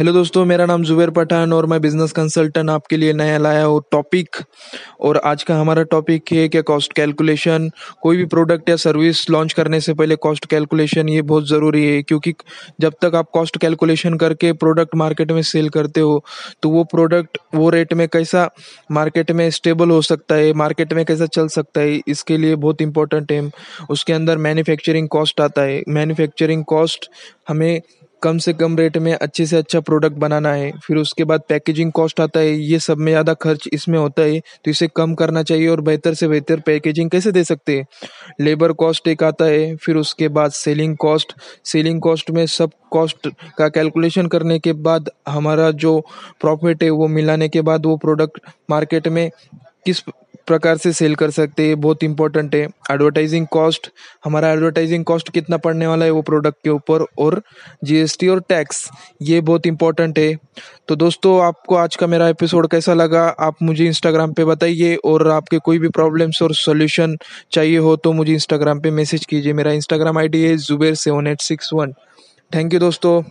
Hello दोस्तों, मेरा नाम जुबेर पठान और मैं बिज़नेस कंसल्टेंट आपके लिए नया लाया हूँ टॉपिक और आज का हमारा टॉपिक है कि कॉस्ट कैलकुलेशन कोई भी प्रोडक्ट या सर्विस लॉन्च करने से पहले कॉस्ट कैलकुलेशन ये बहुत ज़रूरी है, क्योंकि जब तक आप कॉस्ट कैलकुलेशन करके प्रोडक्ट मार्केट में सेल करते हो तो वो प्रोडक्ट वो रेट में कैसा मार्केट में स्टेबल हो सकता है मार्केट में कैसा चल सकता है, इसके लिए बहुत इंपॉर्टेंट है। उसके अंदर मैन्युफैक्चरिंग कॉस्ट आता है। मैन्युफैक्चरिंग कॉस्ट हमें कम से कम रेट में अच्छे से अच्छा प्रोडक्ट बनाना है, फिर उसके बाद पैकेजिंग कॉस्ट आता है, ये सब में ज़्यादा खर्च इसमें होता है तो इसे कम करना चाहिए और बेहतर से बेहतर पैकेजिंग कैसे दे सकते हैं? लेबर कॉस्ट एक आता है, फिर उसके बाद सेलिंग कॉस्ट सेलिंग कॉस्ट में सब कॉस्ट का कैलकुलेशन करने के बाद हमारा जो प्रॉफिट है वो मिलाने के बाद वो प्रोडक्ट मार्केट में किस प्रकार से सेल कर सकते हैं, बहुत इंपॉर्टेंट है। एडवर्टाइजिंग कॉस्ट हमारा एडवर्टाइजिंग कॉस्ट कितना पड़ने वाला है वो प्रोडक्ट के ऊपर और जीएसटी और टैक्स ये बहुत इंपॉर्टेंट है। तो दोस्तों, आपको आज का मेरा एपिसोड कैसा लगा, आप मुझे इंस्टाग्राम पे बताइए और आपके कोई भी प्रॉब्लम्स और सोल्यूशन चाहिए हो तो मुझे इंस्टाग्राम पे मैसेज कीजिए। मेरा इंस्टाग्राम आईडी है Zubair seven eight six one thank you दोस्तों।